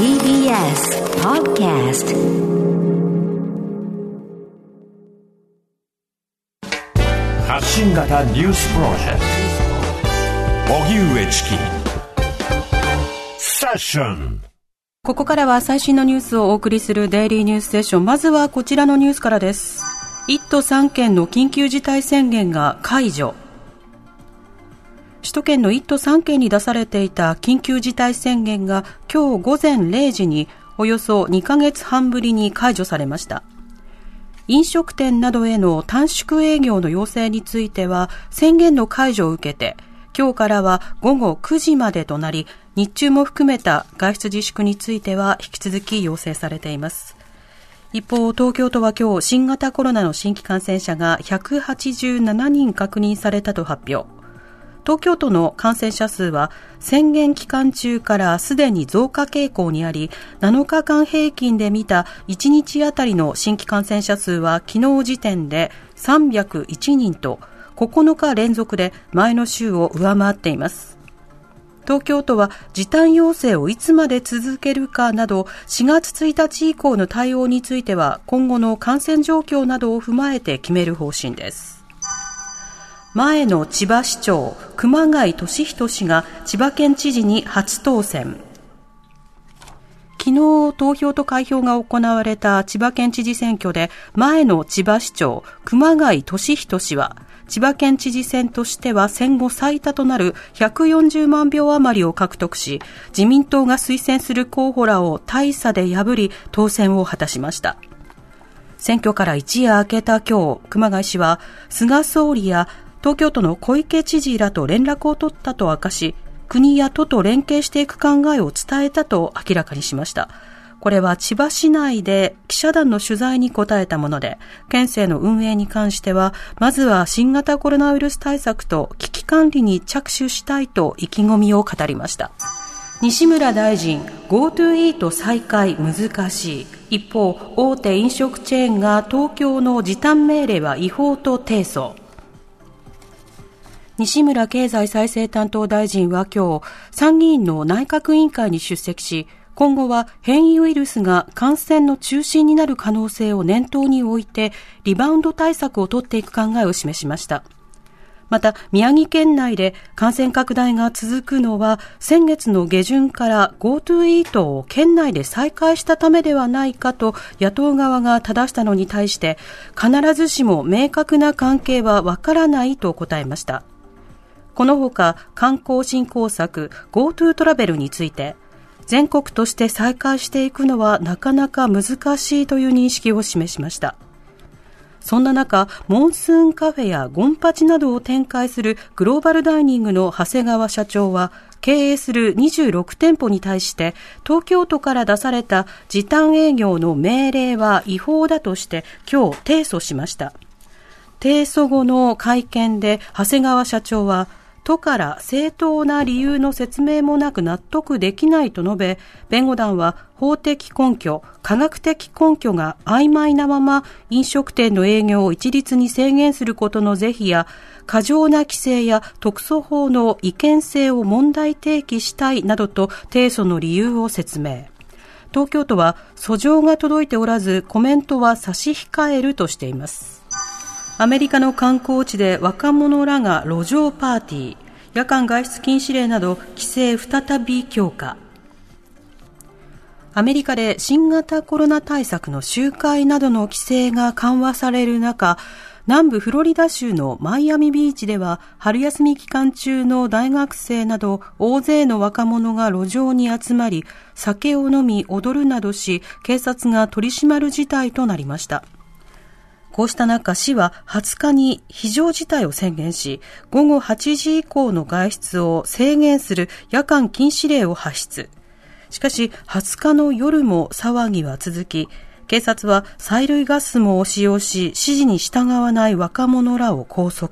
TBS Podcast. 発信型ニュースプロジェクト。荻上チキ。セッション。ここからは最新のニュースをお送りするデイリーニュースセッション。まずはこちらのニュースからです。1都3県の緊急事態宣言が解除首都圏の1都3県に出されていた緊急事態宣言が今日午前0時におよそ2ヶ月半ぶりに解除されました。飲食店などへの短縮営業の要請については宣言の解除を受けて今日からは午後9時までとなり日中も含めた外出自粛については引き続き要請されています。一方、東京都は今日新型コロナの新規感染者が187人確認されたと発表。東京都の感染者数は宣言期間中からすでに増加傾向にあり、7日間平均で見た1日あたりの新規感染者数は昨日時点で301人と9日連続で前の週を上回っています。東京都は時短要請をいつまで続けるかなど4月1日以降の対応については今後の感染状況などを踏まえて決める方針です。前の千葉市長、熊谷俊人氏が千葉県知事に初当選。昨日投票と開票が行われた千葉県知事選挙で前の千葉市長、熊谷俊人氏は千葉県知事選としては戦後最多となる140万票余りを獲得し、自民党が推薦する候補らを大差で破り当選を果たしました。選挙から一夜明けた今日、熊谷氏は菅総理や東京都の小池知事らと連絡を取ったと明かし、国や都と連携していく考えを伝えたと明らかにしました。これは千葉市内で記者団の取材に答えたもので、県政の運営に関しては、まずは新型コロナウイルス対策と危機管理に着手したいと意気込みを語りました。西村大臣、GoTo イート再開難しい。一方、大手飲食チェーンが東京の時短命令は違法と提訴。西村経済再生担当大臣は今日、参議院の内閣委員会に出席し、今後は変異ウイルスが感染の中心になる可能性を念頭に置いて、リバウンド対策を取っていく考えを示しました。また、宮城県内で感染拡大が続くのは、先月の下旬から GoTo イートを県内で再開したためではないかと野党側が正したのに対して、必ずしも明確な関係はわからないと答えました。このほか観光振興策 GoTo トラベルについて全国として再開していくのはなかなか難しいという認識を示しました。そんな中、モンスーンカフェやゴンパチなどを展開するグローバルダイニングの長谷川社長は、経営する26店舗に対して、東京都から出された時短営業の命令は違法だとして今日提訴しました。提訴後の会見で長谷川社長は、都から正当な理由の説明もなく納得できないと述べ、弁護団は法的根拠、科学的根拠が曖昧なまま飲食店の営業を一律に制限することの是非や、過剰な規制や特措法の違憲性を問題提起したいなどと提訴の理由を説明。東京都は訴状が届いておらずコメントは差し控えるとしています。アメリカの観光地で若者らが路上パーティー、夜間外出禁止令など規制再び強化。アメリカで新型コロナ対策の集会などの規制が緩和される中、南部フロリダ州のマイアミビーチでは春休み期間中の大学生など大勢の若者が路上に集まり酒を飲み踊るなどし警察が取り締まる事態となりました。こうした中、市は20日に非常事態を宣言し、午後8時以降の外出を制限する夜間禁止令を発出。しかし、20日の夜も騒ぎは続き、警察は催涙ガスも使用し、指示に従わない若者らを拘束。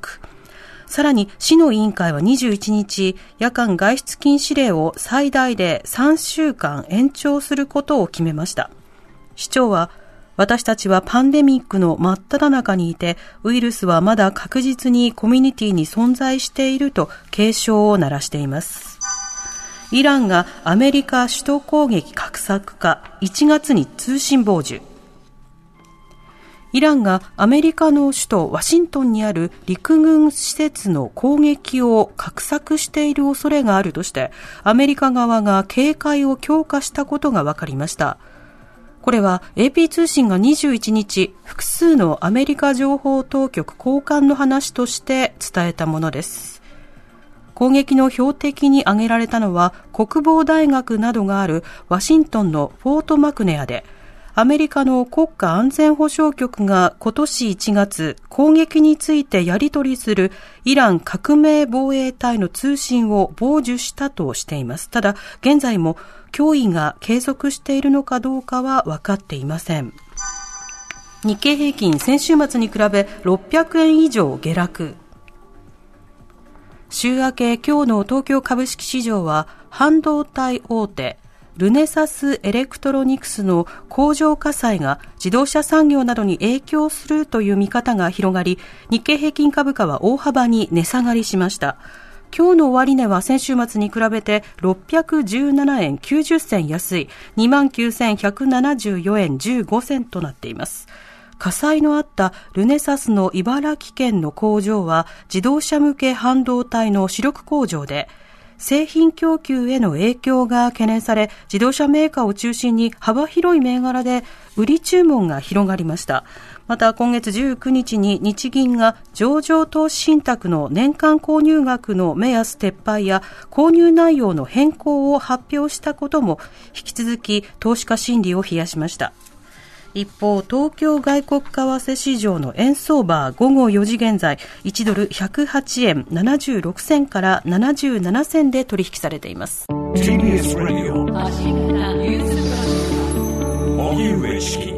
さらに、市の委員会は21日、夜間外出禁止令を最大で3週間延長することを決めました。市長は、私たちはパンデミックの真っ只中にいて、ウイルスはまだ確実にコミュニティに存在していると警鐘を鳴らしています。イランがアメリカ首都攻撃画策か1月に通信傍受イランがアメリカの首都ワシントンにある陸軍施設の攻撃を画策している恐れがあるとしてアメリカ側が警戒を強化したことが分かりました。これは AP 通信が21日、複数のアメリカ情報当局高官の話として伝えたものです。攻撃の標的に挙げられたのは国防大学などがあるワシントンのフォートマクネアで、アメリカの国家安全保障局が今年1月、攻撃についてやり取りするイラン革命防衛隊の通信を傍受したとしています。ただ、現在も脅威が継続しているのかどうかは分かっていません。日経平均先週末に比べ600円以上下落。週明け今日の東京株式市場は半導体大手ルネサスエレクトロニクスの工場火災が自動車産業などに影響するという見方が広がり、日経平均株価は大幅に値下がりしました。今日の終値は先週末に比べて617円90銭安い29,174円15銭となっています。火災のあったルネサスの茨城県の工場は自動車向け半導体の主力工場で製品供給への影響が懸念され、自動車メーカーを中心に幅広い銘柄で売り注文が広がりました。また今月19日に日銀が上場投資信託の年間購入額の目安撤廃や購入内容の変更を発表したことも引き続き投資家心理を冷やしました。一方、東京外国為替市場の円相場午後4時現在、1ドル108円76銭から77銭で取引されています。TBS ラジオ荻上チキ